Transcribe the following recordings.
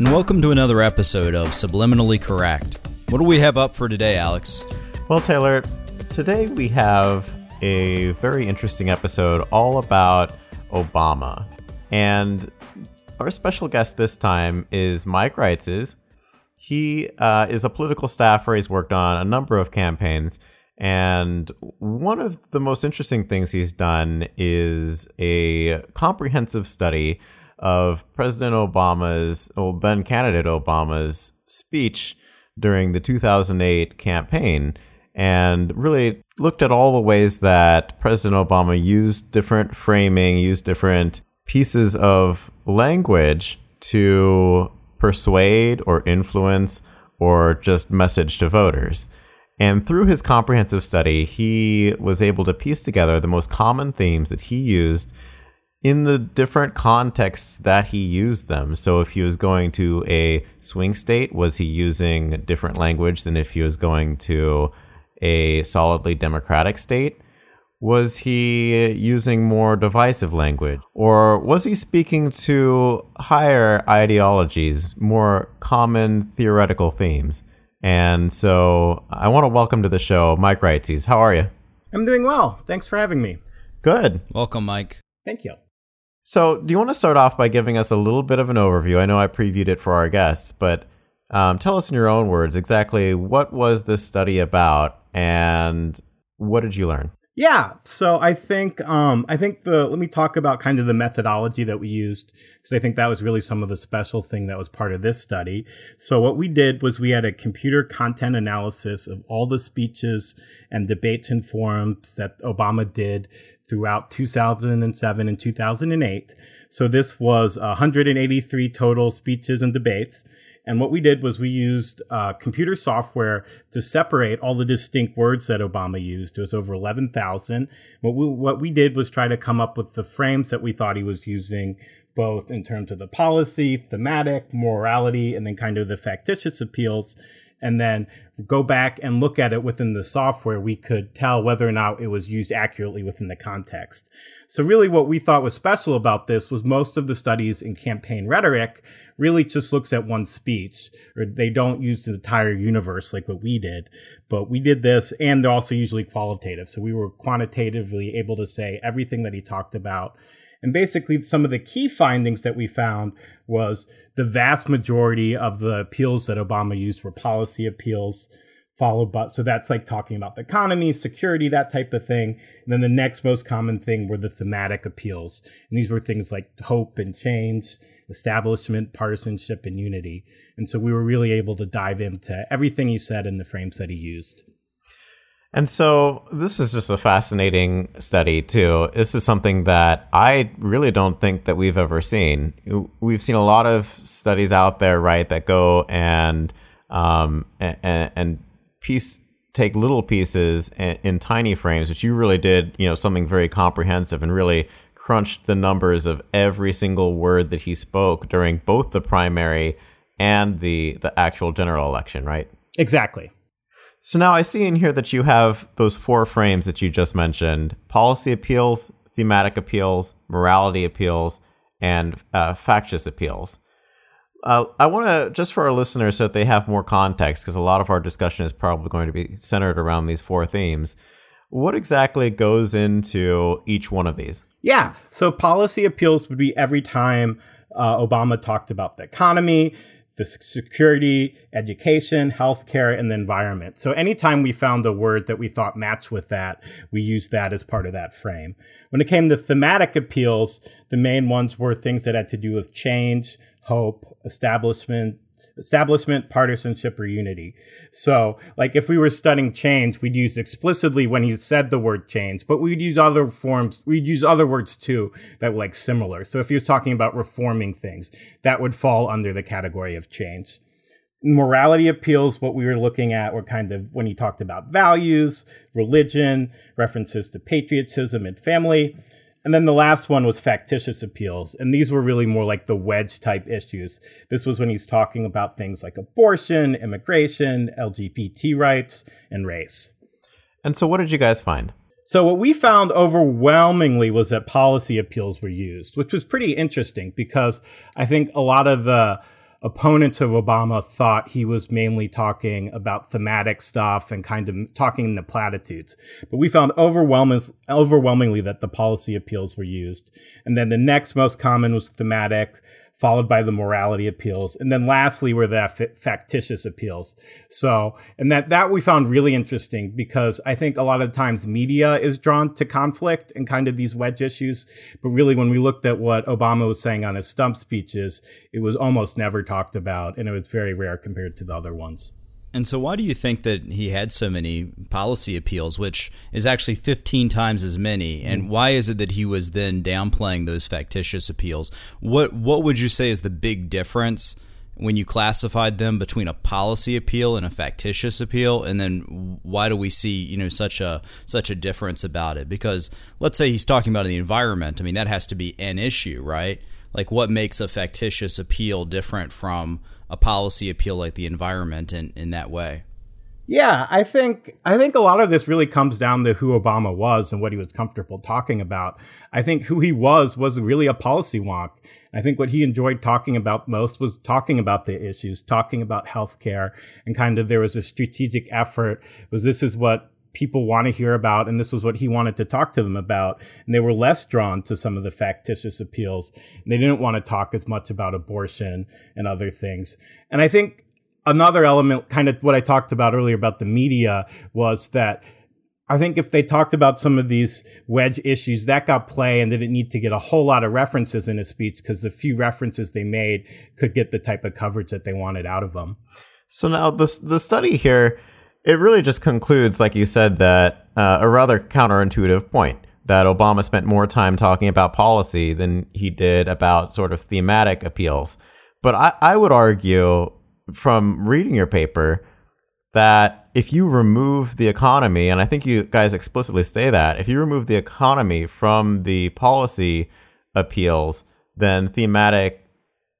And welcome to another episode of Subliminally Correct. What do we have up for today, Alex? Well, Taylor, today we have a very interesting episode all about Obama. And our special guest this time is Mike Reitzes. He uh, is a political staffer. He's worked on a number of campaigns. And one of the most interesting things he's done is a comprehensive study of President Obama's, well, then candidate Obama's speech during the 2008 campaign and really looked at all the ways that President Obama used different framing, used different pieces of language to persuade or influence or just message to voters. And through his comprehensive study, he was able to piece together the most common themes that he used in the different contexts that he used them. So if he was going to a swing state, was he using different language than if he was going to a solidly democratic state? Was he using more divisive language? Or was he speaking to higher ideologies, more common theoretical themes? And so I want to welcome to the show Mike Reitzes. How are you? I'm doing well. Thanks for having me. Good. Welcome, Mike. Thank you. So, do you want to start off by giving us a little bit of an overview? I know I previewed it for our guests, but um, tell us in your own words exactly what was this study about and what did you learn? Yeah, so I think um, I think the let me talk about kind of the methodology that we used because I think that was really some of the special thing that was part of this study. So what we did was we had a computer content analysis of all the speeches and debates and forums that Obama did throughout 2007 and 2008. So this was 183 total speeches and debates. And what we did was we used uh, computer software to separate all the distinct words that Obama used. It was over 11,000. What we, what we did was try to come up with the frames that we thought he was using, both in terms of the policy, thematic, morality, and then kind of the factitious appeals and then go back and look at it within the software, we could tell whether or not it was used accurately within the context. So really what we thought was special about this was most of the studies in campaign rhetoric really just looks at one speech or they don't use the entire universe like what we did. But we did this and they're also usually qualitative. So we were quantitatively able to say everything that he talked about and basically, some of the key findings that we found was the vast majority of the appeals that Obama used were policy appeals, followed by, so that's like talking about the economy, security, that type of thing. And then the next most common thing were the thematic appeals. And these were things like hope and change, establishment, partisanship, and unity. And so we were really able to dive into everything he said in the frames that he used. And so this is just a fascinating study too. This is something that I really don't think that we've ever seen. We've seen a lot of studies out there, right, that go and um, and, and piece take little pieces in, in tiny frames, which you really did, you know, something very comprehensive and really crunched the numbers of every single word that he spoke during both the primary and the the actual general election, right? Exactly. So now I see in here that you have those four frames that you just mentioned policy appeals, thematic appeals, morality appeals, and uh, factious appeals. Uh, I want to, just for our listeners, so that they have more context, because a lot of our discussion is probably going to be centered around these four themes. What exactly goes into each one of these? Yeah. So policy appeals would be every time uh, Obama talked about the economy, the security, education, healthcare, and the environment. So anytime we found a word that we thought matched with that, we used that as part of that frame. When it came to thematic appeals, the main ones were things that had to do with change, hope, establishment, establishment, partisanship, or unity. So, like if we were studying change, we'd use explicitly when he said the word change, but we'd use other forms, we'd use other words too that were like similar. So if he was talking about reforming things, that would fall under the category of change. Morality appeals, what we were looking at were kind of when he talked about values, religion, references to patriotism and family. And then the last one was factitious appeals. And these were really more like the wedge type issues. This was when he's talking about things like abortion, immigration, LGBT rights, and race. And so, what did you guys find? So, what we found overwhelmingly was that policy appeals were used, which was pretty interesting because I think a lot of the opponents of Obama thought he was mainly talking about thematic stuff and kind of talking in the platitudes. But we found overwhelmingly that the policy appeals were used. And then the next most common was thematic, followed by the morality appeals, and then lastly were the factitious appeals. So, and that that we found really interesting because I think a lot of times media is drawn to conflict and kind of these wedge issues, but really when we looked at what Obama was saying on his stump speeches, it was almost never talked about, and it was very rare compared to the other ones. And so, why do you think that he had so many policy appeals, which is actually 15 times as many? And mm-hmm. why is it that he was then downplaying those factitious appeals? What What would you say is the big difference when you classified them between a policy appeal and a factitious appeal? And then, why do we see you know such a such a difference about it? Because let's say he's talking about the environment. I mean, that has to be an issue, right? Like, what makes a factitious appeal different from a policy appeal like the environment in, in that way? Yeah, I think I think a lot of this really comes down to who Obama was and what he was comfortable talking about. I think who he was was really a policy wonk. I think what he enjoyed talking about most was talking about the issues, talking about healthcare, and kind of there was a strategic effort. Was this is what people want to hear about, and this was what he wanted to talk to them about. And they were less drawn to some of the factitious appeals. And they didn't want to talk as much about abortion and other things. And I think another element, kind of what I talked about earlier about the media, was that I think if they talked about some of these wedge issues, that got play and didn't need to get a whole lot of references in a speech because the few references they made could get the type of coverage that they wanted out of them. So now the the study here it really just concludes, like you said, that uh, a rather counterintuitive point that Obama spent more time talking about policy than he did about sort of thematic appeals. But I, I would argue from reading your paper that if you remove the economy, and I think you guys explicitly say that, if you remove the economy from the policy appeals, then thematic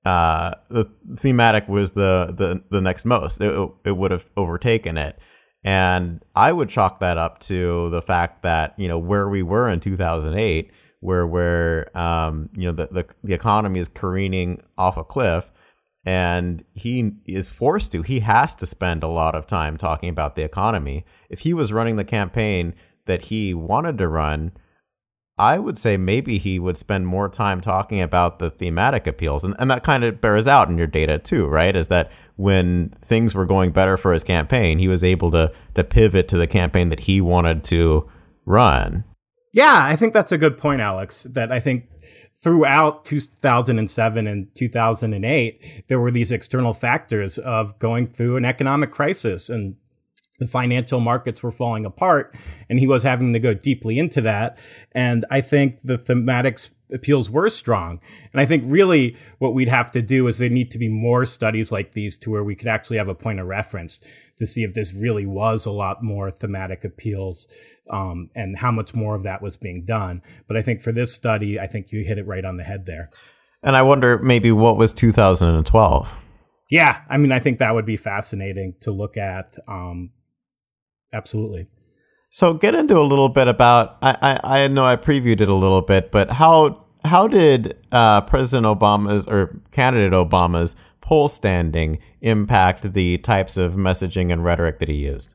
uh, the thematic was the, the, the next most. It, it would have overtaken it. And I would chalk that up to the fact that, you know, where we were in 2008, where where um, you know, the, the, the economy is careening off a cliff and he is forced to, he has to spend a lot of time talking about the economy. If he was running the campaign that he wanted to run, I would say maybe he would spend more time talking about the thematic appeals. And, and that kind of bears out in your data too, right? Is that when things were going better for his campaign, he was able to, to pivot to the campaign that he wanted to run. Yeah, I think that's a good point, Alex. That I think throughout 2007 and 2008, there were these external factors of going through an economic crisis and the financial markets were falling apart and he was having to go deeply into that. And I think the thematic appeals were strong. And I think really what we'd have to do is there need to be more studies like these to where we could actually have a point of reference to see if this really was a lot more thematic appeals um, and how much more of that was being done. But I think for this study, I think you hit it right on the head there. And I wonder maybe what was 2012? Yeah, I mean, I think that would be fascinating to look at. Um, Absolutely. So get into a little bit about. I, I, I know I previewed it a little bit, but how how did uh, President Obama's or candidate Obama's poll standing impact the types of messaging and rhetoric that he used?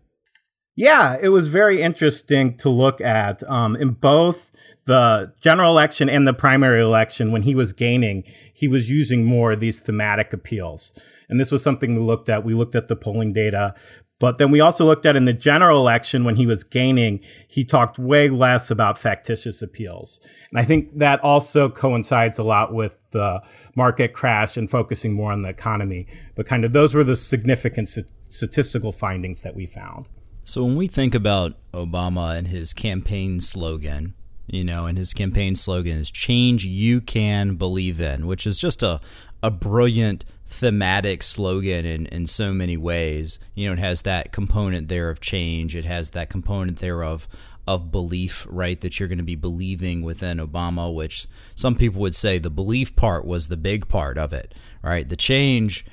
Yeah, it was very interesting to look at. Um, in both the general election and the primary election, when he was gaining, he was using more of these thematic appeals. And this was something we looked at. We looked at the polling data, but then we also looked at in the general election when he was gaining, he talked way less about factitious appeals. And I think that also coincides a lot with the market crash and focusing more on the economy. But kind of those were the significant statistical findings that we found. So when we think about Obama and his campaign slogan, you know, and his campaign slogan is change you can believe in, which is just a, a brilliant thematic slogan in, in so many ways. You know, it has that component there of change. It has that component there of of belief, right? That you're going to be believing within Obama, which some people would say the belief part was the big part of it, right? The change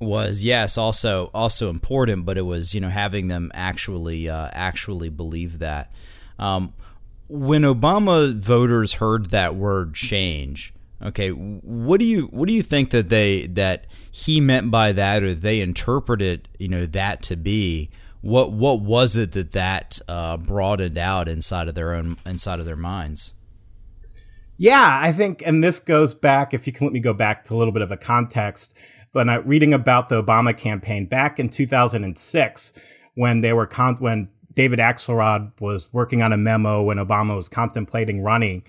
was yes, also also important, but it was you know having them actually uh, actually believe that. Um, when Obama voters heard that word change, okay, what do you what do you think that they that he meant by that, or they interpreted you know that to be? What what was it that that uh, broadened out inside of their own inside of their minds? Yeah, I think, and this goes back. If you can let me go back to a little bit of a context, but uh, reading about the Obama campaign back in 2006, when they were con- when David Axelrod was working on a memo when Obama was contemplating running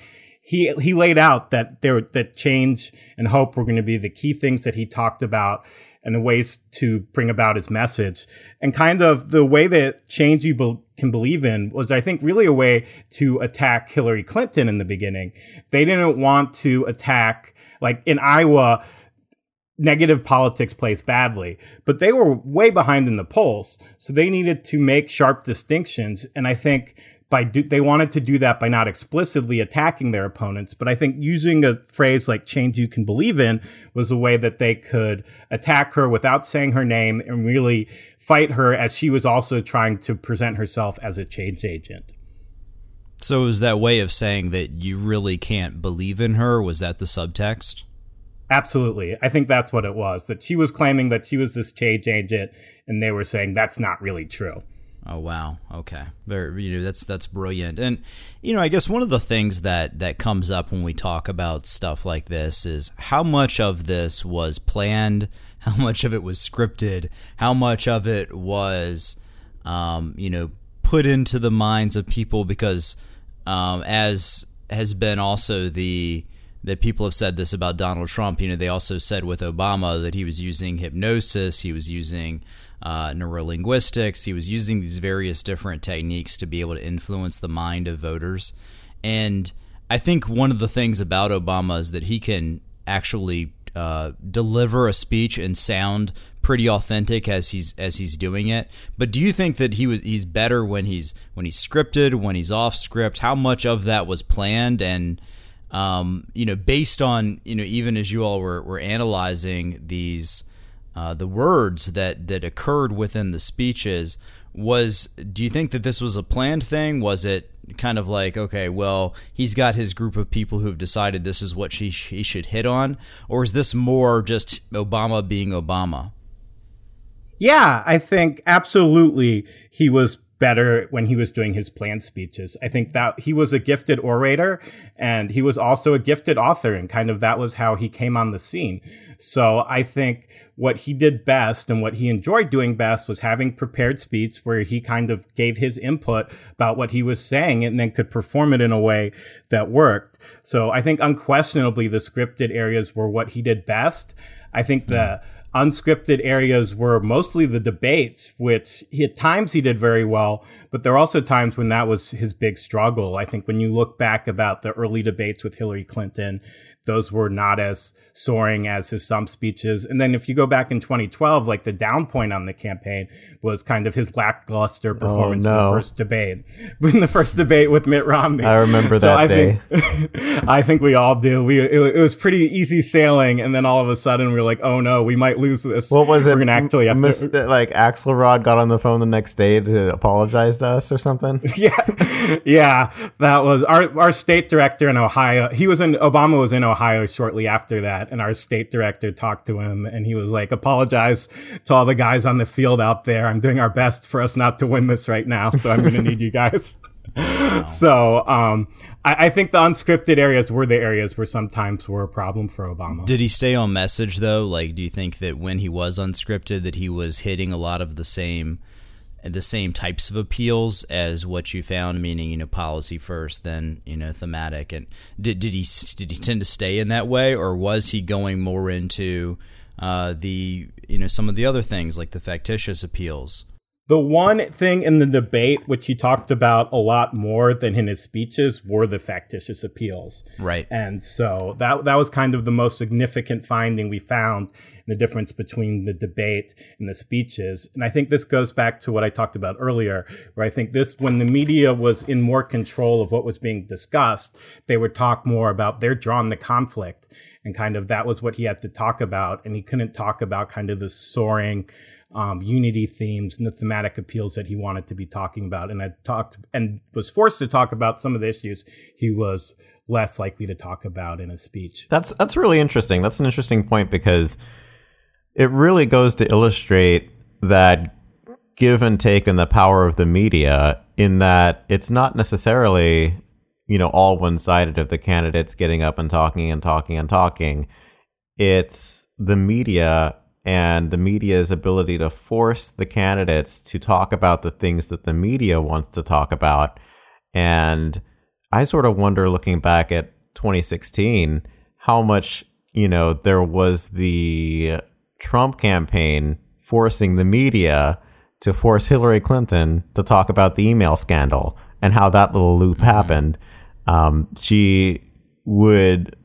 he he laid out that there that change and hope were going to be the key things that he talked about and the ways to bring about his message and kind of the way that change you be- can believe in was i think really a way to attack hillary clinton in the beginning they didn't want to attack like in iowa negative politics plays badly, but they were way behind in the polls. So they needed to make sharp distinctions. And I think by do, they wanted to do that by not explicitly attacking their opponents, but I think using a phrase like change you can believe in was a way that they could attack her without saying her name and really fight her as she was also trying to present herself as a change agent. So it was that way of saying that you really can't believe in her? Was that the subtext? Absolutely. I think that's what it was. That she was claiming that she was this change agent and they were saying that's not really true. Oh wow. Okay. Very you know that's that's brilliant. And you know, I guess one of the things that that comes up when we talk about stuff like this is how much of this was planned, how much of it was scripted, how much of it was um, you know, put into the minds of people because um, as has been also the that people have said this about Donald Trump, you know, they also said with Obama that he was using hypnosis, he was using uh, neurolinguistics. He was using these various different techniques to be able to influence the mind of voters. And I think one of the things about Obama is that he can actually uh, deliver a speech and sound pretty authentic as he's as he's doing it. But do you think that he was he's better when he's when he's scripted, when he's off script? How much of that was planned and um, you know, based on you know, even as you all were, were analyzing these uh, the words that that occurred within the speeches was do you think that this was a planned thing? Was it kind of like okay well he's got his group of people who've decided this is what he, he should hit on? Or is this more just obama being obama? Yeah i think absolutely he was better when he was doing his planned speeches. I think that he was a gifted orator and he was also a gifted author and kind of that was how he came on the scene. So I think what he did best and what he enjoyed doing best was having prepared speech where he kind of gave his input about what he was saying and then could perform it in a way that worked. So I think unquestionably the scripted areas were what he did best. I think the unscripted areas were mostly the debates, which he, at times he did very well, but there are also times when that was his big struggle. I think when you look back about the early debates with Hillary Clinton, those were not as soaring as his stump speeches. And then if you go back in 2012, like the down point on the campaign was kind of his lackluster oh, performance oh, no. in the first debate, in the first debate with Mitt Romney. I remember so that I day. Think, I think we all do. We it, it was pretty easy sailing, and then all of a sudden we we're like, oh no, we might lose this. What was it? We're gonna actually have Mis- to. like Axelrod got on the phone the next day to apologize to us or something. yeah, yeah, that was our our state director in Ohio. He was in Obama was in Ohio shortly after that, and our state director talked to him, and he was like, "Apologize to all the guys on the field out there. I'm doing our best for us not to win this right now, so I'm going to need you guys." So um, I, I think the unscripted areas were the areas where sometimes were a problem for Obama. Did he stay on message though? Like, do you think that when he was unscripted, that he was hitting a lot of the same, the same types of appeals as what you found? Meaning, you know, policy first, then you know, thematic. And did did he did he tend to stay in that way, or was he going more into uh, the you know some of the other things like the factitious appeals? The one thing in the debate which he talked about a lot more than in his speeches were the factitious appeals. Right. And so that that was kind of the most significant finding we found in the difference between the debate and the speeches. And I think this goes back to what I talked about earlier, where I think this when the media was in more control of what was being discussed, they would talk more about they're drawn to conflict. And kind of that was what he had to talk about. And he couldn't talk about kind of the soaring um, unity themes and the thematic appeals that he wanted to be talking about. And I talked and was forced to talk about some of the issues he was less likely to talk about in a speech. That's that's really interesting. That's an interesting point because it really goes to illustrate that give and take and the power of the media in that it's not necessarily you know all one-sided of the candidates getting up and talking and talking and talking it's the media and the media's ability to force the candidates to talk about the things that the media wants to talk about. And I sort of wonder, looking back at 2016, how much, you know, there was the Trump campaign forcing the media to force Hillary Clinton to talk about the email scandal and how that little loop mm-hmm. happened. Um, she would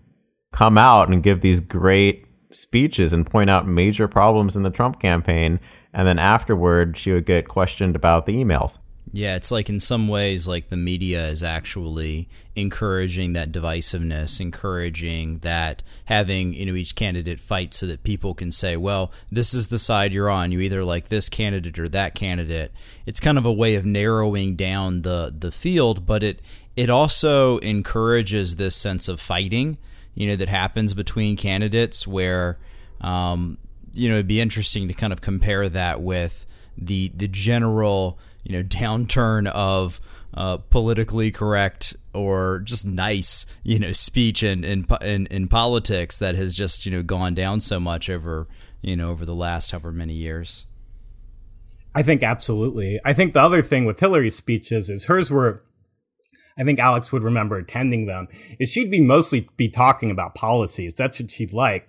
come out and give these great speeches and point out major problems in the Trump campaign. And then afterward, she would get questioned about the emails. Yeah, it's like in some ways, like the media is actually encouraging that divisiveness, encouraging that having, you know, each candidate fight so that people can say, well, this is the side you're on. You either like this candidate or that candidate. It's kind of a way of narrowing down the, the field, but it, it also encourages this sense of fighting you know that happens between candidates where um, you know it'd be interesting to kind of compare that with the the general you know downturn of uh, politically correct or just nice you know speech in, in in in politics that has just you know gone down so much over you know over the last however many years. I think absolutely. I think the other thing with Hillary's speeches is hers were I think Alex would remember attending them, is she'd be mostly be talking about policies. That's what she'd like.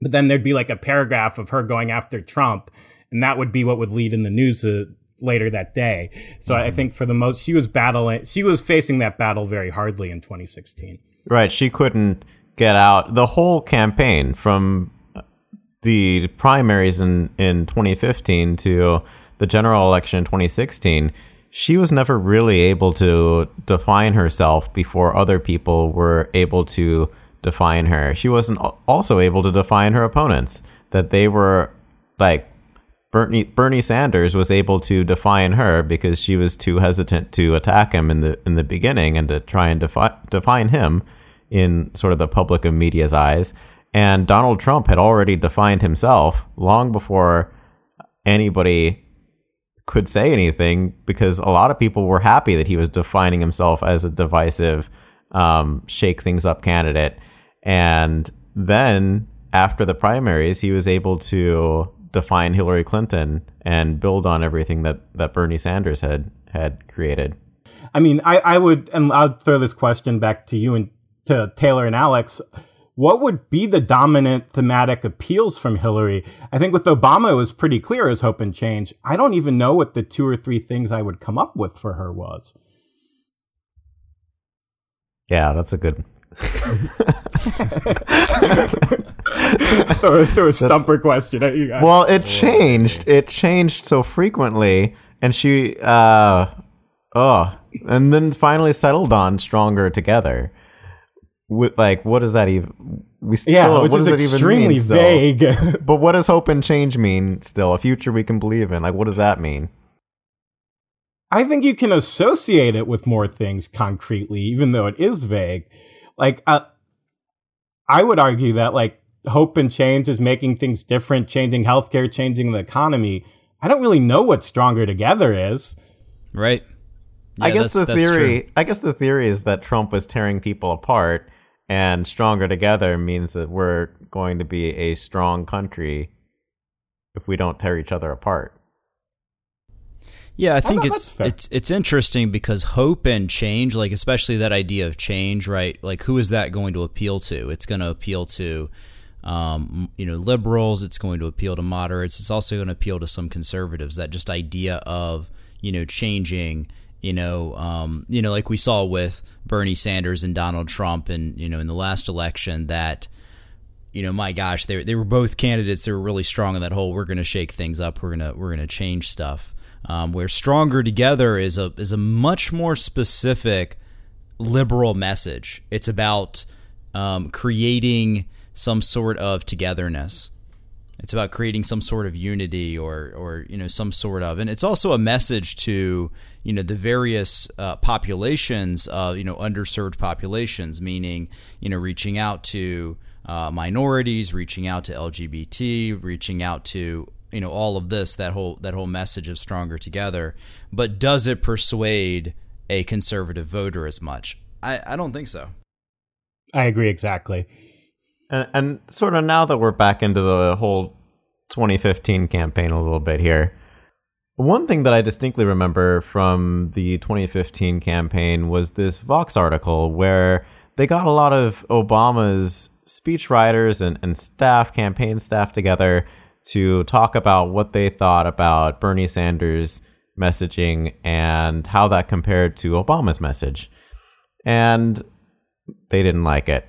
But then there'd be like a paragraph of her going after Trump, and that would be what would lead in the news uh, later that day. So mm-hmm. I think for the most, she was battling, she was facing that battle very hardly in 2016. Right. She couldn't get out the whole campaign from the primaries in, in 2015 to the general election in 2016 she was never really able to define herself before other people were able to define her. She wasn't also able to define her opponents. That they were like Bernie Bernie Sanders was able to define her because she was too hesitant to attack him in the in the beginning and to try and defi- define him in sort of the public of media's eyes. And Donald Trump had already defined himself long before anybody could say anything because a lot of people were happy that he was defining himself as a divisive, um, shake things up candidate. And then after the primaries, he was able to define Hillary Clinton and build on everything that, that Bernie Sanders had had created. I mean, I, I would, and I'll throw this question back to you and to Taylor and Alex what would be the dominant thematic appeals from Hillary? I think with Obama, it was pretty clear as hope and change. I don't even know what the two or three things I would come up with for her was. Yeah, that's a good. throw, throw a stumper question at you guys. Well, it changed. It changed so frequently, and she, uh, oh, and then finally settled on stronger together like what does that even we still, yeah, which what is does it even extremely mean still? vague. But what does hope and change mean still? A future we can believe in. Like, what does that mean? I think you can associate it with more things concretely, even though it is vague. Like, uh, I would argue that like hope and change is making things different, changing healthcare, changing the economy. I don't really know what stronger together is. Right. I guess the that's- that's theory. I guess the theory is that Trump was tearing people apart, and stronger together means that we're going to be a strong country if we don't tear each other apart. Yeah, I think know, it's it's it's interesting because hope and change, like especially that idea of change, right? Like who is that going to appeal to? It's going to appeal to um, you know, liberals, it's going to appeal to moderates, it's also going to appeal to some conservatives. That just idea of, you know, changing, you know, um, you know, like we saw with Bernie Sanders and Donald Trump and, you know, in the last election that you know, my gosh, they they were both candidates. that were really strong in that whole "we're going to shake things up, we're gonna we're gonna change stuff." Um, where stronger together is a is a much more specific liberal message. It's about um, creating some sort of togetherness. It's about creating some sort of unity or or you know some sort of, and it's also a message to you know the various uh, populations of you know underserved populations, meaning you know reaching out to uh, minorities, reaching out to LGBT, reaching out to you know all of this that whole that whole message of stronger together. But does it persuade a conservative voter as much? I, I don't think so. I agree exactly. And, and sort of now that we're back into the whole 2015 campaign a little bit here, one thing that I distinctly remember from the 2015 campaign was this Vox article where they got a lot of Obama's speechwriters and, and staff, campaign staff together to talk about what they thought about Bernie Sanders' messaging and how that compared to Obama's message. And they didn't like it.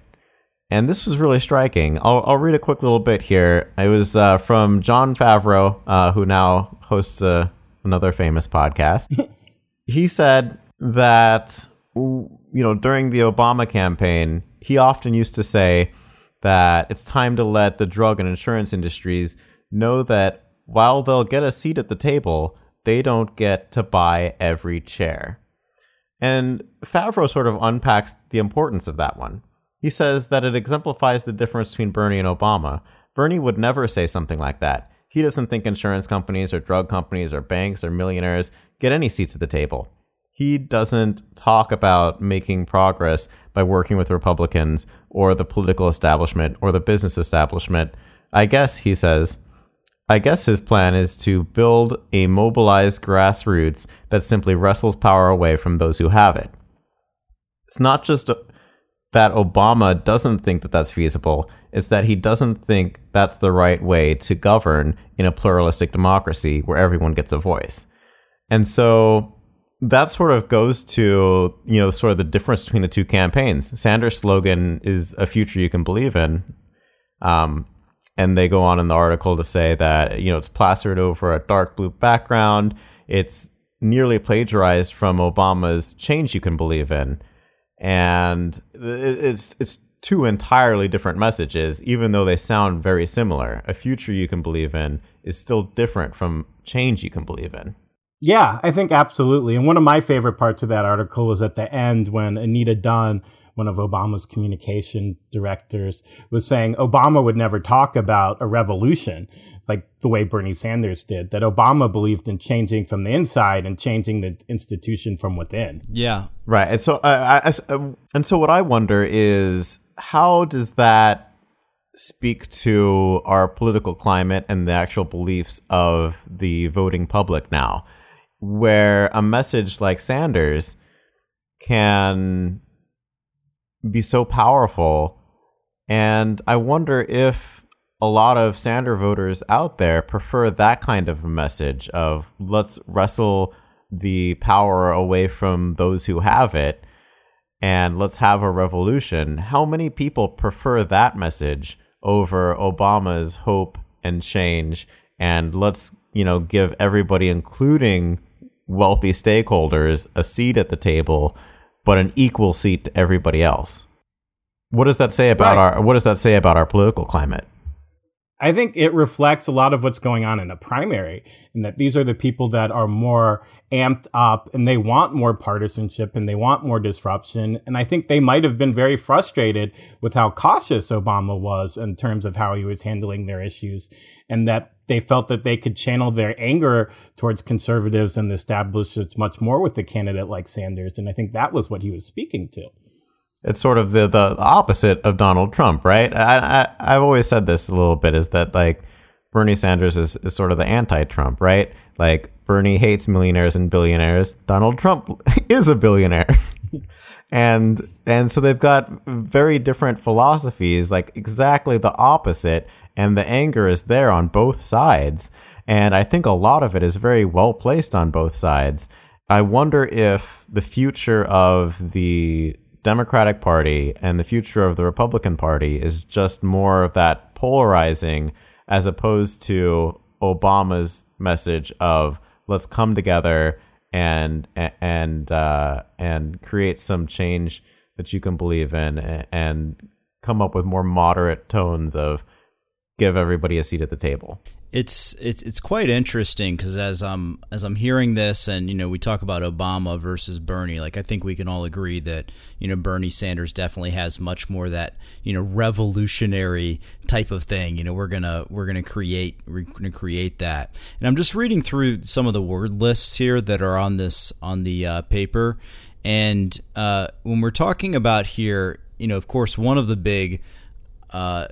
And this was really striking. I'll, I'll read a quick little bit here. It was uh, from John Favreau, uh, who now hosts uh, another famous podcast. he said that, you know, during the Obama campaign, he often used to say that it's time to let the drug and insurance industries know that while they'll get a seat at the table, they don't get to buy every chair. And Favreau sort of unpacks the importance of that one. He says that it exemplifies the difference between Bernie and Obama. Bernie would never say something like that. He doesn't think insurance companies or drug companies or banks or millionaires get any seats at the table. He doesn't talk about making progress by working with Republicans or the political establishment or the business establishment. I guess, he says, I guess his plan is to build a mobilized grassroots that simply wrestles power away from those who have it. It's not just that Obama doesn't think that that's feasible, it's that he doesn't think that's the right way to govern in a pluralistic democracy where everyone gets a voice. And so that sort of goes to, you know, sort of the difference between the two campaigns. Sanders' slogan is a future you can believe in. Um, and they go on in the article to say that you know it's plastered over a dark blue background. It's nearly plagiarized from Obama's "Change You Can Believe In," and it's it's two entirely different messages, even though they sound very similar. A future you can believe in is still different from change you can believe in. Yeah, I think absolutely. And one of my favorite parts of that article was at the end when Anita Dunn, one of Obama's communication directors, was saying Obama would never talk about a revolution like the way Bernie Sanders did, that Obama believed in changing from the inside and changing the institution from within. Yeah. Right. And so, uh, I, I, and so what I wonder is how does that speak to our political climate and the actual beliefs of the voting public now? where a message like Sanders can be so powerful. And I wonder if a lot of Sander voters out there prefer that kind of a message of let's wrestle the power away from those who have it and let's have a revolution. How many people prefer that message over Obama's hope and change and let's, you know, give everybody including wealthy stakeholders a seat at the table, but an equal seat to everybody else. What does that say about Right. our what does that say about our political climate? I think it reflects a lot of what's going on in a primary, and that these are the people that are more amped up and they want more partisanship and they want more disruption. And I think they might have been very frustrated with how cautious Obama was in terms of how he was handling their issues, and that they felt that they could channel their anger towards conservatives and the establishments much more with a candidate like Sanders. And I think that was what he was speaking to. It's sort of the, the opposite of Donald Trump, right? I, I I've always said this a little bit is that like Bernie Sanders is, is sort of the anti-Trump, right? Like Bernie hates millionaires and billionaires. Donald Trump is a billionaire. and and so they've got very different philosophies, like exactly the opposite, and the anger is there on both sides. And I think a lot of it is very well placed on both sides. I wonder if the future of the Democratic Party and the future of the Republican Party is just more of that polarizing as opposed to Obama's message of let's come together and and uh, and create some change that you can believe in and come up with more moderate tones of give everybody a seat at the table. It's it's it's quite interesting because as I'm as I'm hearing this, and you know, we talk about Obama versus Bernie. Like I think we can all agree that you know Bernie Sanders definitely has much more that you know revolutionary type of thing. You know, we're gonna we're gonna create we're gonna create that. And I'm just reading through some of the word lists here that are on this on the uh, paper, and uh, when we're talking about here, you know, of course, one of the big uh,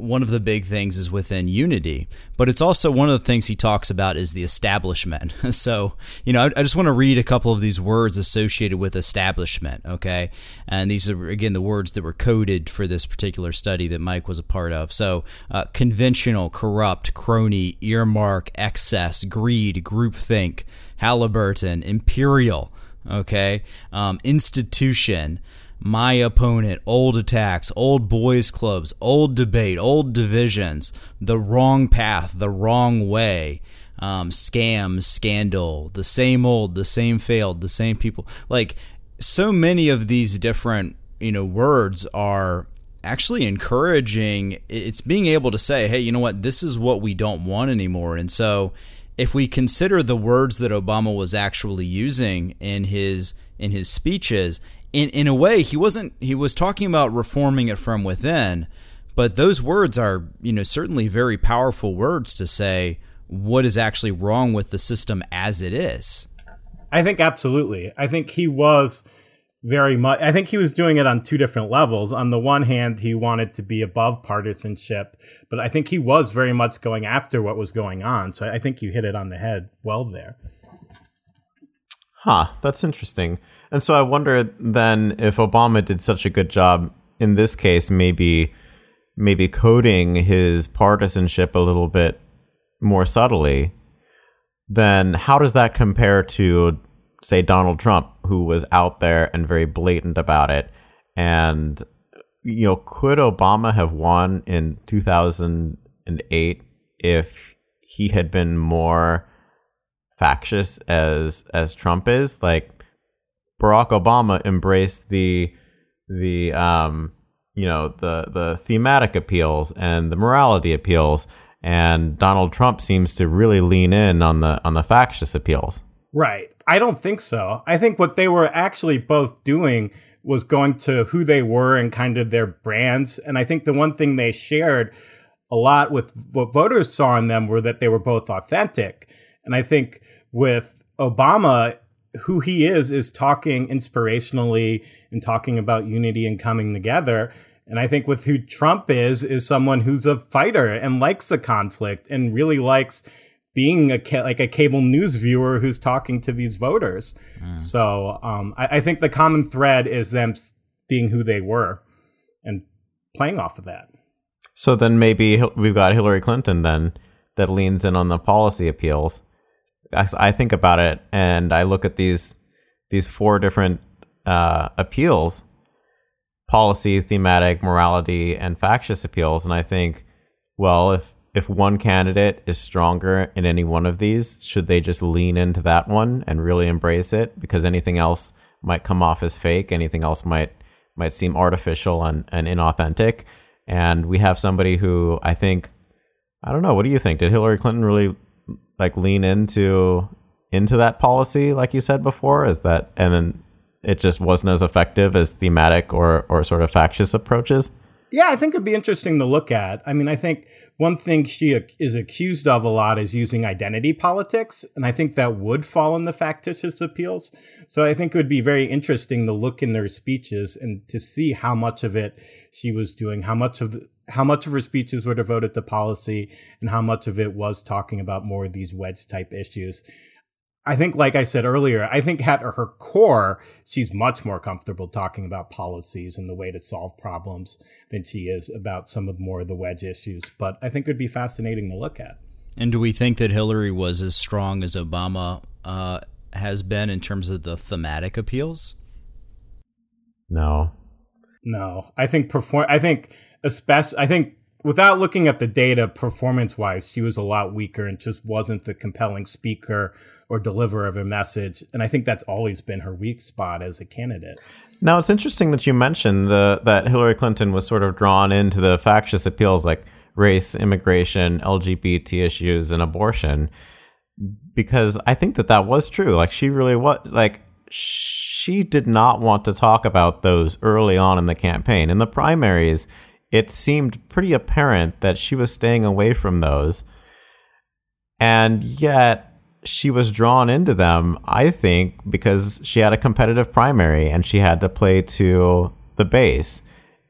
one of the big things is within unity, but it's also one of the things he talks about is the establishment. So, you know, I, I, just want to read a couple of these words associated with establishment, okay? And these are, again, the words that were coded for this particular study that Mike was a part of. So, uh, conventional, corrupt, crony, earmark, excess, greed, groupthink, Halliburton, imperial, okay? Um, institution my opponent, old attacks, old boys clubs, old debate, old divisions, the wrong path, the wrong way, um, scams, scandal, the same old, the same failed, the same people. Like so many of these different, you know, words are actually encouraging. It's being able to say, hey, you know what, this is what we don't want anymore. And so if we consider the words that Obama was actually using in his in his speeches, in in a way he wasn't he was talking about reforming it from within but those words are you know certainly very powerful words to say what is actually wrong with the system as it is. I think absolutely. I think he was very much i think he was doing it on two different levels. On the one hand he wanted to be above partisanship but i think he was very much going after what was going on. So i think you hit it on the head well there. Huh that's interesting and so I wonder then if Obama did such a good job in this case, maybe maybe coding his partisanship a little bit more subtly, then how does that compare to say Donald Trump, who was out there and very blatant about it? And you know, could Obama have won in 2008 if he had been more factious as as Trump is? Like Barack Obama embraced the the um, you know the the thematic appeals and the morality appeals, and Donald Trump seems to really lean in on the on the factious appeals. Right. I don't think so. I think what they were actually both doing was going to who they were and kind of their brands. And I think the one thing they shared a lot with what voters saw in them were that they were both authentic. And I think with Obama, who he is is talking inspirationally and talking about unity and coming together. And I think with who Trump is, is someone who's a fighter and likes the conflict and really likes being a ca- like a cable news viewer who's talking to these voters. Mm. So um, I, I think the common thread is them being who they were and playing off of that. So then maybe we've got Hillary Clinton then that leans in on the policy appeals I think about it and I look at these these four different uh, appeals policy, thematic, morality, and factious appeals. And I think, well, if if one candidate is stronger in any one of these, should they just lean into that one and really embrace it? Because anything else might come off as fake. Anything else might might seem artificial and, and inauthentic. And we have somebody who I think I don't know. What do you think? Did Hillary Clinton really like lean into into that policy, like you said before? Is that and then it just wasn't as effective as thematic or or sort of factious approaches? Yeah, I think it'd be interesting to look at. I mean, I think one thing she is accused of a lot is using identity politics, and I think that would fall in the factitious appeals. So I think it would be very interesting to look in their speeches and to see how much of it she was doing, how much of the, how much of her speeches were devoted to policy, and how much of it was talking about more of these wedge type issues. I think, like I said earlier, I think at her core, she's much more comfortable talking about policies and the way to solve problems than she is about some of more of the wedge issues. But I think it would be fascinating to look at. And do we think that Hillary was as strong as Obama uh, has been in terms of the thematic appeals? No, no. I think perform. I think especially. I think without looking at the data performance wise, she was a lot weaker and just wasn't the compelling speaker or deliverer of a message. And I think that's always been her weak spot as a candidate. Now it's interesting that you mentioned the that Hillary Clinton was sort of drawn into the factious appeals like race, immigration, LGBT issues, and abortion, because I think that that was true. Like she really was like she did not want to talk about those early on in the campaign. In the primaries, it seemed pretty apparent that she was staying away from those. And yet, she was drawn into them, I think, because she had a competitive primary and she had to play to the base.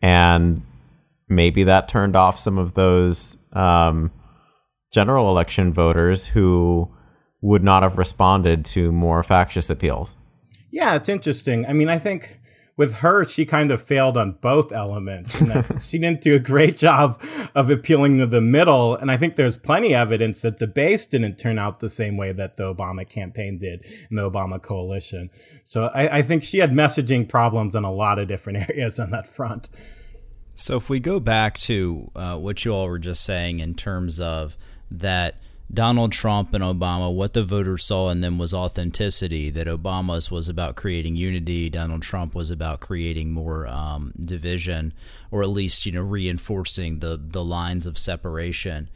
And maybe that turned off some of those um, general election voters who would not have responded to more factious appeals. Yeah, it's interesting. I mean, I think with her, she kind of failed on both elements. she didn't do a great job of appealing to the middle. And I think there's plenty of evidence that the base didn't turn out the same way that the Obama campaign did in the Obama coalition. So I, I think she had messaging problems in a lot of different areas on that front. So if we go back to uh, what you all were just saying in terms of that Donald Trump and Obama, what the voters saw in them was authenticity. That Obama's was about creating unity. Donald Trump was about creating more um, division, or at least you know reinforcing the the lines of separation.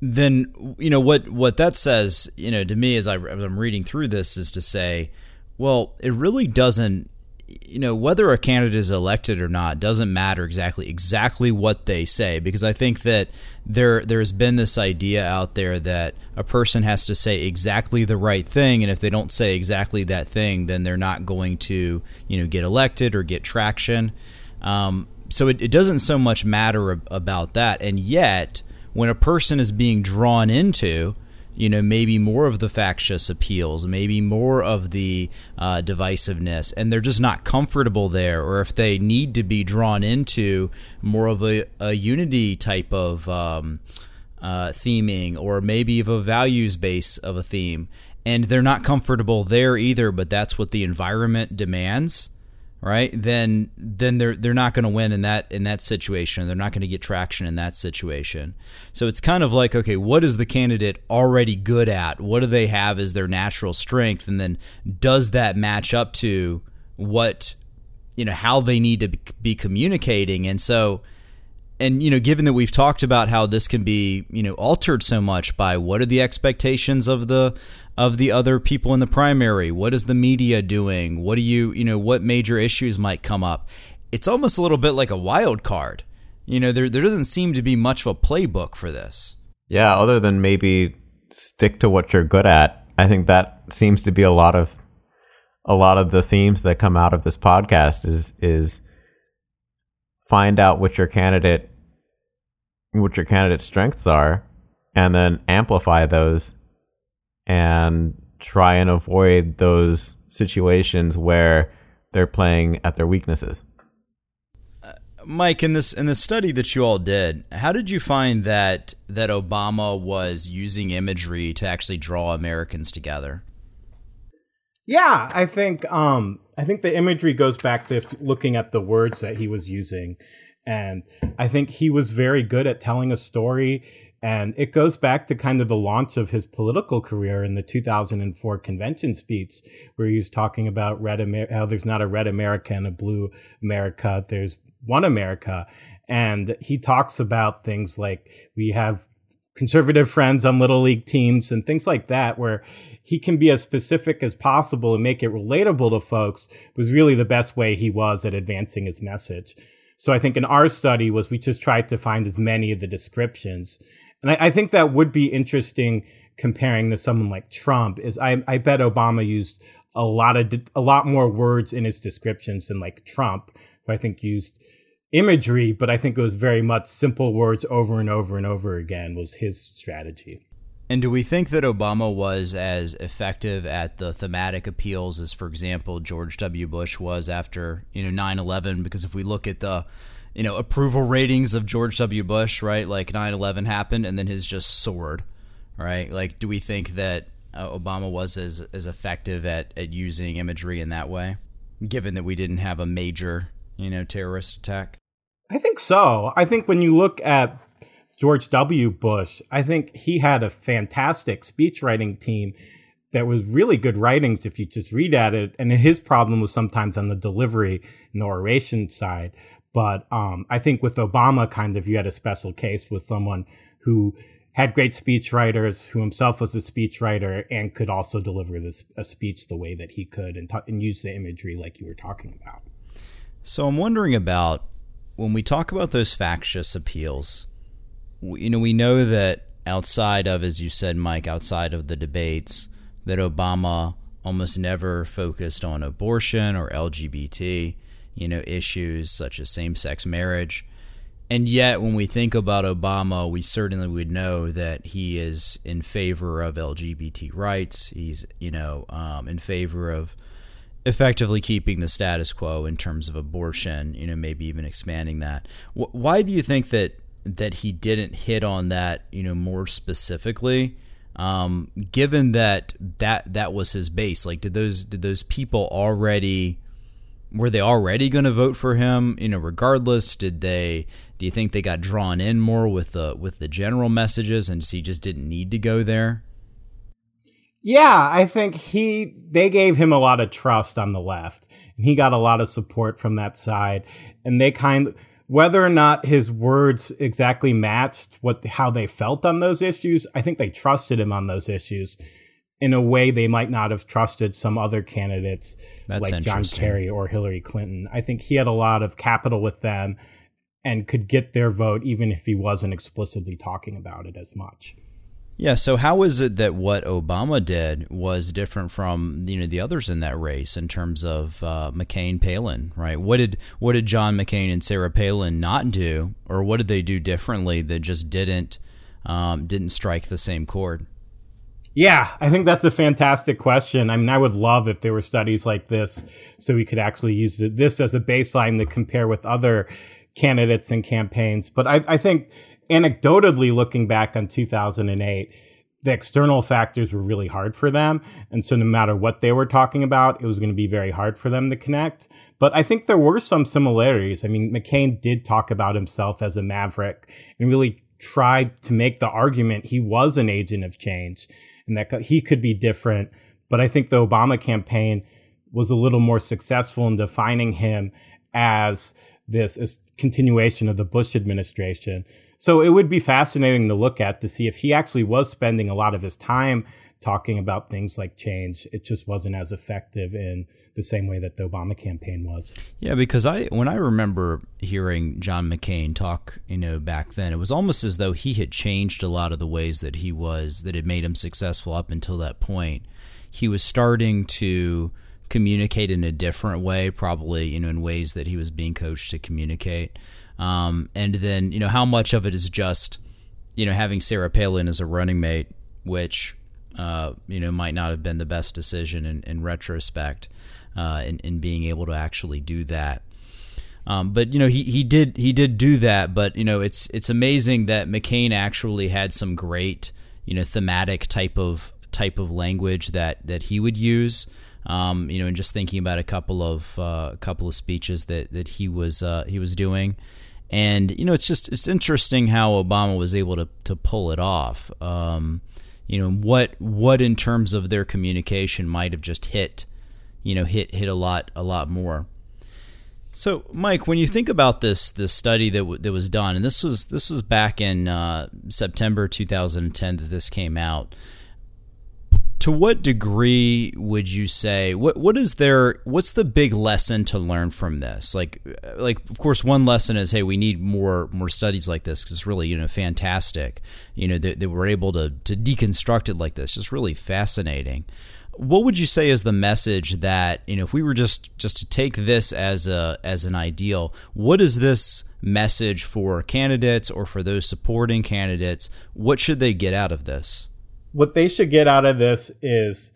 Then you know what what that says you know to me as, I, as I'm reading through this is to say, well, it really doesn't you know whether a candidate is elected or not doesn't matter exactly exactly what they say because I think that there there's been this idea out there that a person has to say exactly the right thing and if they don't say exactly that thing then they're not going to you know get elected or get traction. Um, so it, it doesn't so much matter about that. And yet when a person is being drawn into you know, maybe more of the factious appeals, maybe more of the uh, divisiveness, and they're just not comfortable there, or if they need to be drawn into more of a, a unity type of um, uh, theming, or maybe of a values base of a theme, and they're not comfortable there either, but that's what the environment demands right? Then then they're they're not going to win in that in that situation. They're not going to get traction in that situation. So it's kind of like okay, what is the candidate already good at? What do they have as their natural strength, and then does that match up to what you know how they need to be communicating? And so and you know given that we've talked about how this can be you know altered so much by what are the expectations of the of the other people in the primary what is the media doing what do you you know what major issues might come up it's almost a little bit like a wild card. You know there there doesn't seem to be much of a playbook for this. Yeah other than maybe stick to what you're good at i think that seems to be a lot of a lot of the themes that come out of this podcast is is find out what your candidate what your candidate's strengths are and then amplify those and try and avoid those situations where they're playing at their weaknesses. Uh, Mike, in this in the study that you all did, how did you find that that Obama was using imagery to actually draw Americans together? Yeah, I think um, I think the imagery goes back to looking at the words that he was using and I think he was very good at telling a story And it goes back to kind of the launch of his political career in the 2004 convention speech, where he was talking about red Amer- how there's not a red America and a blue America. There's one America. And he talks about things like we have conservative friends on little league teams and things like that, where he can be as specific as possible and make it relatable to folks was really the best way he was at advancing his message. So I think in our study was we just tried to find as many of the descriptions. And I, I think that would be interesting comparing to someone like Trump is I, I bet Obama used a lot of, a lot more words in his descriptions than like Trump, who I think used imagery, but I think it was very much simple words over and over and over again was his strategy. And do we think that Obama was as effective at the thematic appeals as, for example, George W. Bush was after you know 9/11? Because if we look at the you know approval ratings of George W. Bush, right, like 9/11 happened and then his just soared, right? Like, do we think that uh, Obama was as as effective at at using imagery in that way, given that we didn't have a major you know terrorist attack? I think so. I think when you look at George W. Bush, I think he had a fantastic speech writing team that was really good writings if you just read at it. And his problem was sometimes on the delivery and the oration side. But um, I think with Obama, kind of, you had a special case with someone who had great speech writers, who himself was a speech writer, and could also deliver this a speech the way that he could and, and use the imagery like you were talking about. So I'm wondering about when we talk about those factious appeals, you know, we know that outside of, as you said, Mike, outside of the debates, that Obama almost never focused on abortion or LGBT, you know, issues such as same sex marriage. And yet, when we think about Obama, we certainly would know that he is in favor of LGBT rights. He's, you know, um, in favor of effectively keeping the status quo in terms of abortion, you know, maybe even expanding that. Why do you think that that he didn't hit on that, you know, more specifically? Um, given that that that was his base, like did those did those people already were they already going to vote for him? You know, regardless, did they? Do you think they got drawn in more with the with the general messages, and he just didn't need to go there? Yeah, I think he they gave him a lot of trust on the left. And he got a lot of support from that side. And they kind of whether or not his words exactly matched what how they felt on those issues, I think they trusted him on those issues in a way they might not have trusted some other candidates That's like John Kerry or Hillary Clinton. I think he had a lot of capital with them and could get their vote even if he wasn't explicitly talking about it as much. Yeah. So how is it that what Obama did was different from you know the others in that race in terms of uh, McCain, Palin, right? What did what did John McCain and Sarah Palin not do, or what did they do differently that just didn't um, didn't strike the same chord? Yeah, I think that's a fantastic question. I mean, I would love if there were studies like this, so we could actually use this as a baseline to compare with other candidates and campaigns. But I, I think anecdotally looking back on 2008, the external factors were really hard for them. And so no matter what they were talking about, it was going to be very hard for them to connect. But I think there were some similarities. I mean, McCain did talk about himself as a maverick and really tried to make the argument he was an agent of change and that he could be different. But I think the Obama campaign was a little more successful in defining him as this, continuation of the Bush administration. So it would be fascinating to look at to see if he actually was spending a lot of his time talking about things like change. It just wasn't as effective in the same way that the Obama campaign was. Yeah, because I when I remember hearing John McCain talk, you know, back then, it was almost as though he had changed a lot of the ways that he was that had made him successful up until that point. He was starting to communicate in a different way, probably, you know, in ways that he was being coached to communicate. Um, and then, you know, how much of it is just, you know, having Sarah Palin as a running mate, which, uh, you know, might not have been the best decision in, in retrospect, uh, in, in being able to actually do that. Um, but you know he, he did he did do that. But you know it's it's amazing that McCain actually had some great you know thematic type of type of language that that he would use. Um, you know, and just thinking about a couple of uh, couple of speeches that that he was uh, he was doing, And you know, it's just it's interesting how Obama was able to to pull it off. Um, you know, what what in terms of their communication might have just hit, you know, hit hit a lot a lot more. So, Mike, when you think about this this study that w- that was done, and this was this was back in uh, September 2010 that this came out. To what degree would you say what what is there? What's the big lesson to learn from this? Like, uh, like of course, one lesson is hey, we need more more studies like this because it's really you know fantastic. You know that, that we're able to to deconstruct it like this. Just really fascinating what would you say is the message that you know if we were just just to take this as a as an ideal what is this message for candidates or for those supporting candidates what should they get out of this what they should get out of this is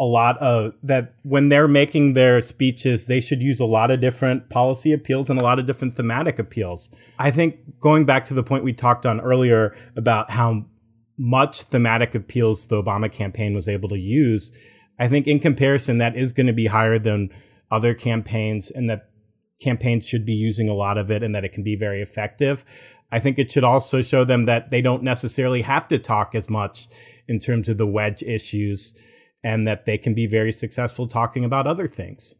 a lot of that when they're making their speeches they should use a lot of different policy appeals and a lot of different thematic appeals i think going back to the point we talked on earlier about how much thematic appeals the Obama campaign was able to use, I think in comparison, that is going to be higher than other campaigns and that campaigns should be using a lot of it and that it can be very effective. I think it should also show them that they don't necessarily have to talk as much in terms of the wedge issues and that they can be very successful talking about other things.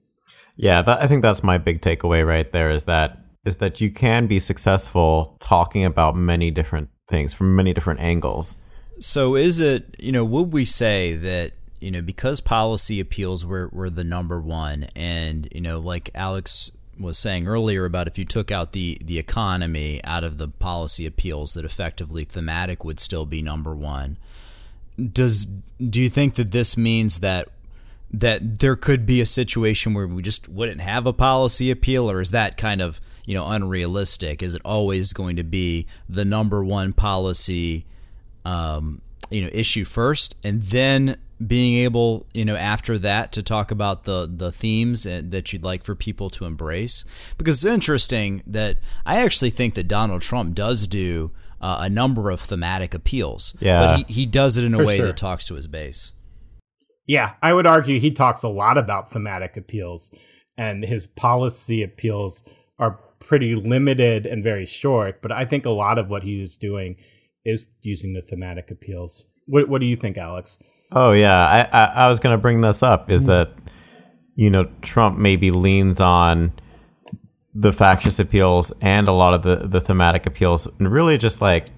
Yeah, that, I think that's my big takeaway right there is that is that you can be successful talking about many different things from many different angles. So is it, you know, would we say that, you know, because policy appeals were, were the number one and, you know, like Alex was saying earlier about if you took out the, the economy out of the policy appeals that effectively thematic would still be number one. Does do you think that this means that that there could be a situation where we just wouldn't have a policy appeal or is that kind of you know unrealistic is it always going to be the number one policy um, you know issue first, and then being able you know after that to talk about the the themes that you'd like for people to embrace because it's interesting that I actually think that Donald Trump does do uh, a number of thematic appeals yeah but he, he does it in a For way sure. that talks to his base Yeah, I would argue he talks a lot about thematic appeals, and his policy appeals are pretty limited and very short. But I think a lot of what he is doing is using the thematic appeals. What, what do you think, Alex? Oh yeah, I I, I was going to bring this up. Is mm-hmm. that you know Trump maybe leans on the factious appeals and a lot of the the thematic appeals, and really just like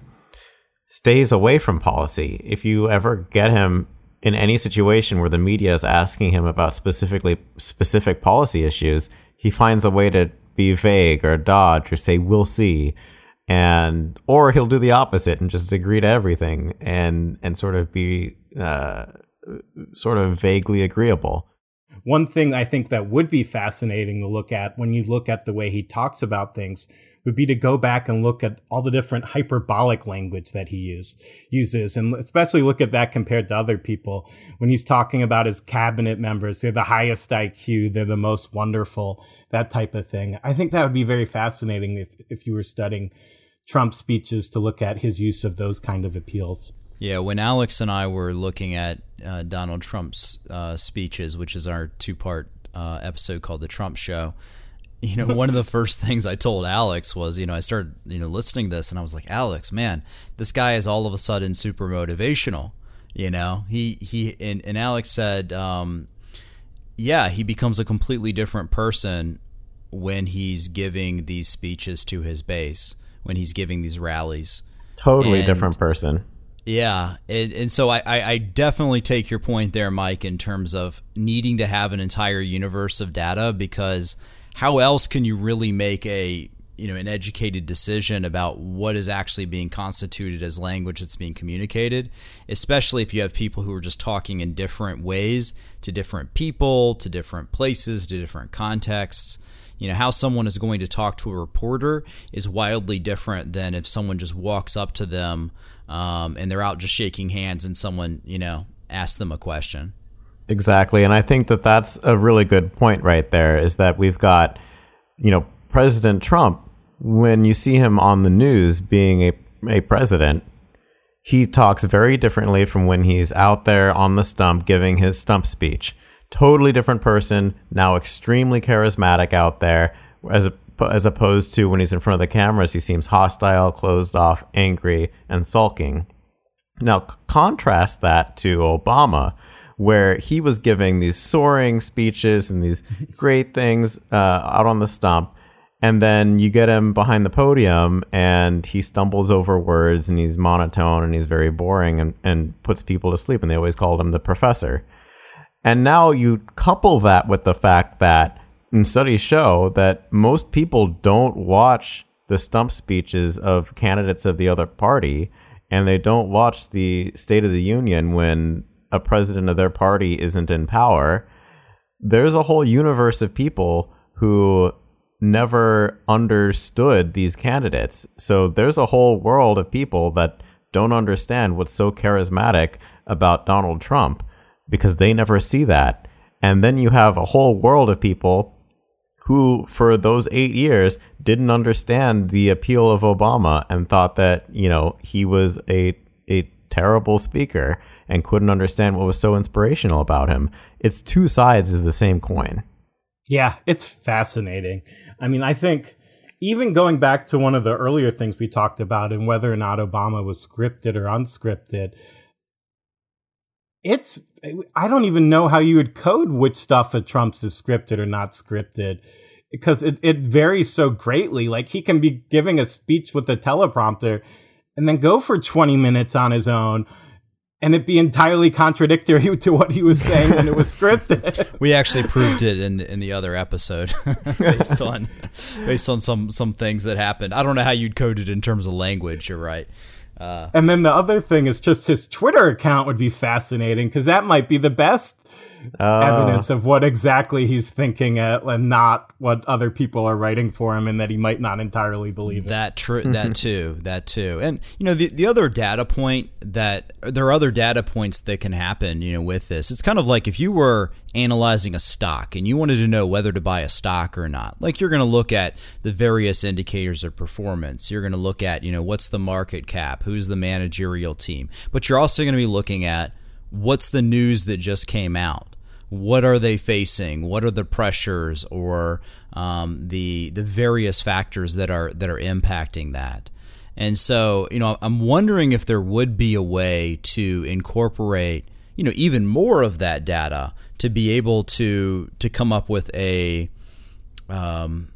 stays away from policy. If you ever get him in any situation where the media is asking him about specifically specific policy issues, he finds a way to be vague or dodge or say we'll see and or he'll do the opposite and just agree to everything and and sort of be uh, sort of vaguely agreeable. One thing I think that would be fascinating to look at when you look at the way he talks about things would be to go back and look at all the different hyperbolic language that he use, uses, and especially look at that compared to other people. When he's talking about his cabinet members, they're the highest IQ, they're the most wonderful, that type of thing. I think that would be very fascinating if, if you were studying Trump speeches to look at his use of those kind of appeals. Yeah, when Alex and I were looking at uh, Donald Trump's uh, speeches, which is our two part uh, episode called The Trump Show, you know, one of the first things I told Alex was, you know, I started, you know, listening to this and I was like, Alex, man, this guy is all of a sudden super motivational. You know, he, he, and, and Alex said, um, yeah, he becomes a completely different person when he's giving these speeches to his base, when he's giving these rallies. Totally And- different person. Yeah, and, and so I, I, I definitely take your point there, Mike, in terms of needing to have an entire universe of data because how else can you really make a you know an educated decision about what is actually being constituted as language that's being communicated, especially if you have people who are just talking in different ways to different people, to different places, to different contexts? You know how someone is going to talk to a reporter is wildly different than if someone just walks up to them um, and they're out just shaking hands and someone you know asks them a question Exactly. And I think that that's a really good point right there is that we've got, you know, President Trump, when you see him on the news being a, a president, he talks very differently from when he's out there on the stump giving his stump speech. Totally different person, now extremely charismatic out there, as as opposed to when he's in front of the cameras, he seems hostile, closed off, angry, and sulking. Now, contrast that to Obama, where he was giving these soaring speeches and these great things uh, out on the stump. And then you get him behind the podium and he stumbles over words and he's monotone and he's very boring and, and puts people to sleep. And they always called him the professor. And now you couple that with the fact that and studies show that most people don't watch the stump speeches of candidates of the other party and they don't watch the State of the Union when a president of their party isn't in power. There's a whole universe of people who never understood these candidates. So there's a whole world of people that don't understand what's so charismatic about Donald Trump because they never see that. And then you have a whole world of people who, for those eight years, didn't understand the appeal of Obama and thought that, you know, he was a, a terrible speaker and couldn't understand what was so inspirational about him. It's two sides of the same coin. Yeah, it's fascinating. I mean, I think even going back to one of the earlier things we talked about and whether or not Obama was scripted or unscripted, it's I don't even know how you would code which stuff of Trump's is scripted or not scripted because it, it varies so greatly. Like he can be giving a speech with a teleprompter and then go for 20 minutes on his own and it be entirely contradictory to what he was saying when it was scripted. we actually proved it in the, in the other episode based on based on some some things that happened. I don't know how you'd code it in terms of language. You're right. Uh, and then the other thing is just his Twitter account would be fascinating because that might be the best uh, evidence of what exactly he's thinking at, and not what other people are writing for him, and that he might not entirely believe that. Tr- that too, that too, and you know the the other data point that there are other data points that can happen. You know, with this, it's kind of like if you were analyzing a stock and you wanted to know whether to buy a stock or not. Like you're going to look at the various indicators of performance. You're going to look at, you know, what's the market cap, who's the managerial team. But you're also going to be looking at what's the news that just came out. What are they facing? What are the pressures or um, the the various factors that are that are impacting that? And so, you know, I'm wondering if there would be a way to incorporate, you know, even more of that data to be able to to come up with a um,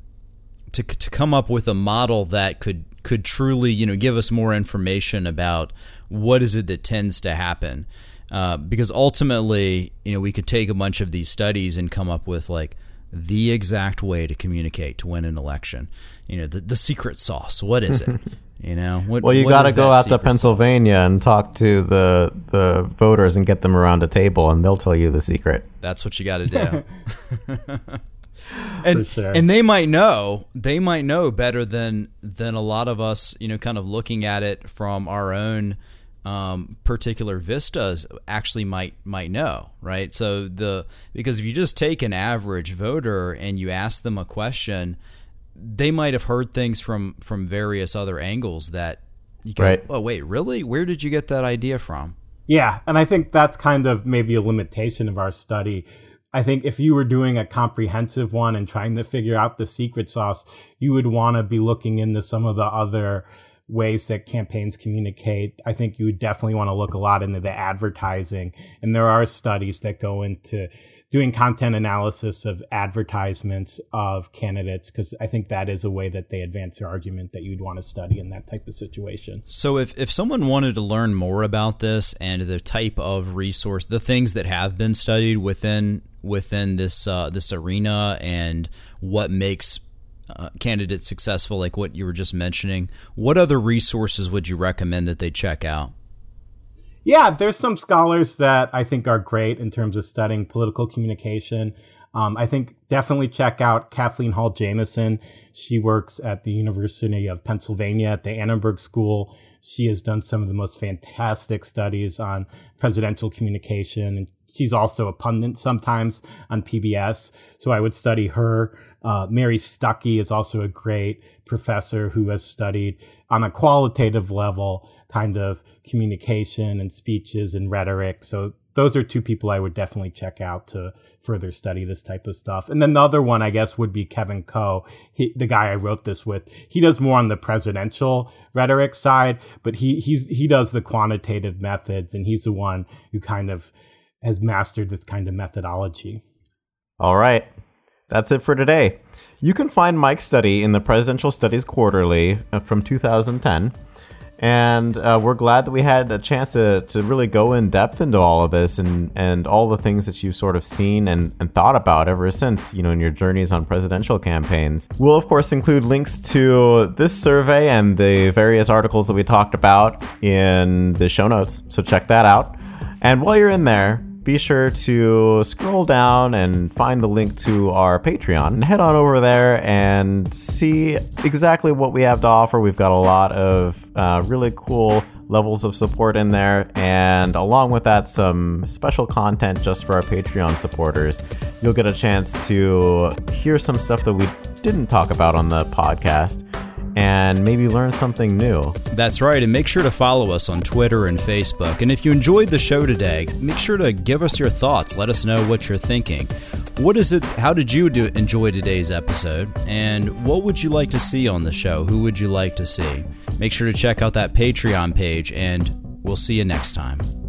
to to come up with a model that could could truly you know give us more information about what is it that tends to happen. Uh, because ultimately you know we could take a bunch of these studies and come up with like the exact way to communicate to win an election. You know the, the secret sauce what is it You know, what, well, you got to go out to Pennsylvania sauce? and talk to the the voters and get them around a table, and they'll tell you the secret. That's what you got to do. and sure. and they might know they might know better than than a lot of us. You know, kind of looking at it from our own um, particular vistas actually might might know, right? So the because if you just take an average voter and you ask them a question they might have heard things from from various other angles that you go, right. oh wait, really? Where did you get that idea from? Yeah, and I think that's kind of maybe a limitation of our study. I think if you were doing a comprehensive one and trying to figure out the secret sauce, you would want to be looking into some of the other ways that campaigns communicate. I think you would definitely want to look a lot into the advertising. And there are studies that go into doing content analysis of advertisements of candidates because I think that is a way that they advance their argument that you'd want to study in that type of situation. So if, if someone wanted to learn more about this and the type of resource, the things that have been studied within within this uh, this arena and what makes uh, candidates successful, like what you were just mentioning, what other resources would you recommend that they check out? Yeah, there's some scholars that I think are great in terms of studying political communication. Um, I think definitely check out Kathleen Hall Jamieson. She works at the University of Pennsylvania at the Annenberg School. She has done some of the most fantastic studies on presidential communication and she's also a pundit sometimes on PBS. So I would study her. Uh, Mary Stuckey is also a great professor who has studied on a qualitative level kind of communication and speeches and rhetoric. So those are two people I would definitely check out to further study this type of stuff. And then the other one, I guess, would be Kevin Coe, he, the guy I wrote this with. He does more on the presidential rhetoric side, but he he's he does the quantitative methods, and he's the one who kind of has mastered this kind of methodology. All right. That's it for today. You can find Mike's study in the Presidential Studies Quarterly uh, from 2010. And uh, we're glad that we had a chance to, to really go in depth into all of this and, and all the things that you've sort of seen and, and thought about ever since, you know, in your journeys on presidential campaigns. We'll, of course, include links to this survey and the various articles that we talked about in the show notes. So check that out. And while you're in there, be sure to scroll down and find the link to our Patreon and head on over there and see exactly what we have to offer. We've got a lot of uh, really cool levels of support in there, and along with that, some special content just for our Patreon supporters. You'll get a chance to hear some stuff that we didn't talk about on the podcast and maybe learn something new. That's right, and make sure to follow us on Twitter and Facebook. And if you enjoyed the show today, make sure to give us your thoughts. Let us know what you're thinking. What is it? How did you do, enjoy today's episode? And what would you like to see on the show? Who would you like to see? Make sure to check out that Patreon page, and we'll see you next time.